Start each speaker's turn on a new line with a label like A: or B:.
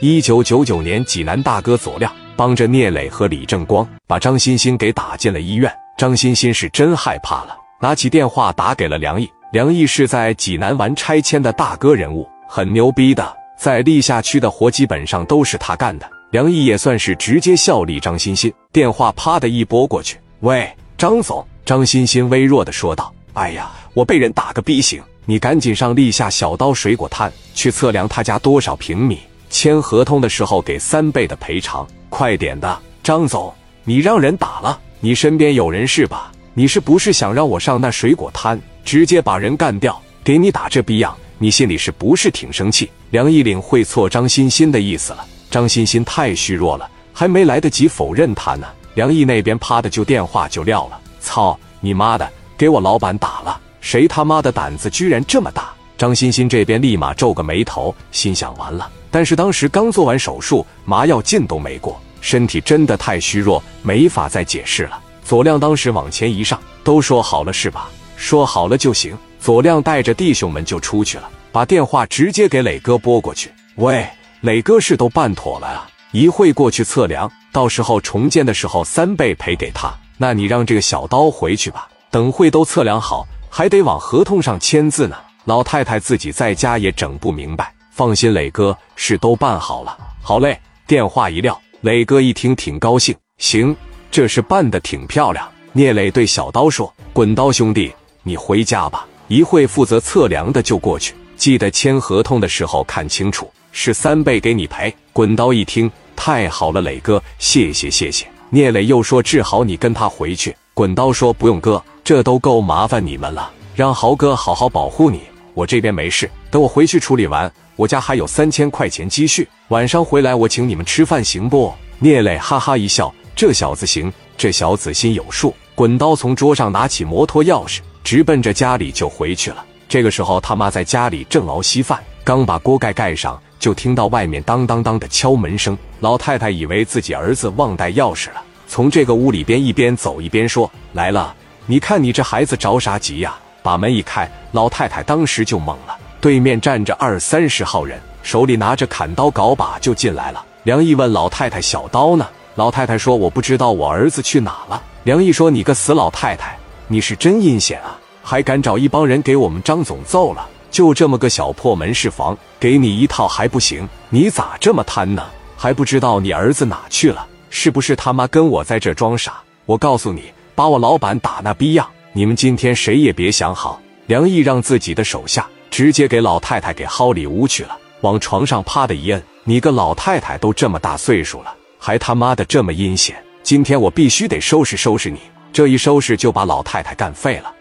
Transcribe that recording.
A: 一九九九年，济南大哥左亮帮着聂磊和李正光把张欣欣给打进了医院。张欣欣是真害怕了，拿起电话打给了梁毅。梁毅是在济南玩拆迁的大哥人物，很牛逼的，在历下区的活基本上都是他干的。梁毅也算是直接效力张欣欣。电话啪的一拨过去，喂，张总。张欣欣微弱的说道：“哎呀，我被人打个逼醒，你赶紧上历下小刀水果摊去测量他家多少平米。”签合同的时候给三倍的赔偿，快点的，张总，你让人打了，你身边有人是吧？你是不是想让我上那水果摊直接把人干掉？给你打这逼样，你心里是不是挺生气？梁毅领会错张欣欣的意思了，张欣欣太虚弱了，还没来得及否认他呢，梁毅那边啪的就电话就撂了，操你妈的，给我老板打了，谁他妈的胆子居然这么大？张欣欣这边立马皱个眉头，心想完了。但是当时刚做完手术，麻药劲都没过，身体真的太虚弱，没法再解释了。左亮当时往前一上，都说好了是吧？说好了就行。左亮带着弟兄们就出去了，把电话直接给磊哥拨过去。喂，磊哥事都办妥了啊？一会过去测量，到时候重建的时候三倍赔给他。那你让这个小刀回去吧，等会都测量好，还得往合同上签字呢。老太太自己在家也整不明白。放心，磊哥，事都办好了。好嘞，电话一撂，磊哥一听挺高兴。行，这事办得挺漂亮。聂磊对小刀说：“滚刀兄弟，你回家吧，一会负责测量的就过去，记得签合同的时候看清楚，是三倍给你赔。”滚刀一听，太好了，磊哥，谢谢谢谢。聂磊又说：“治好，你跟他回去。”滚刀说：“不用哥，这都够麻烦你们了，让豪哥好好保护你，我这边没事，等我回去处理完。”我家还有三千块钱积蓄，晚上回来我请你们吃饭，行不？聂磊哈哈一笑，这小子行，这小子心有数。滚刀从桌上拿起摩托钥匙，直奔着家里就回去了。这个时候他妈在家里正熬稀饭，刚把锅盖盖上，就听到外面当当当的敲门声。老太太以为自己儿子忘带钥匙了，从这个屋里边一边走一边说：“来了，你看你这孩子着啥急呀？”把门一开，老太太当时就懵了。对面站着二三十号人，手里拿着砍刀镐把就进来了。梁毅问老太太：“小刀呢？”老太太说：“我不知道我儿子去哪了。”梁毅说：“你个死老太太，你是真阴险啊，还敢找一帮人给我们张总揍了？就这么个小破门市房，给你一套还不行？你咋这么贪呢？还不知道你儿子哪去了？是不是他妈跟我在这装傻？我告诉你，把我老板打那逼样，你们今天谁也别想好。”梁毅让自己的手下。直接给老太太给薅里屋去了，往床上啪的一摁，你个老太太都这么大岁数了，还他妈的这么阴险！今天我必须得收拾收拾你，这一收拾就把老太太干废了。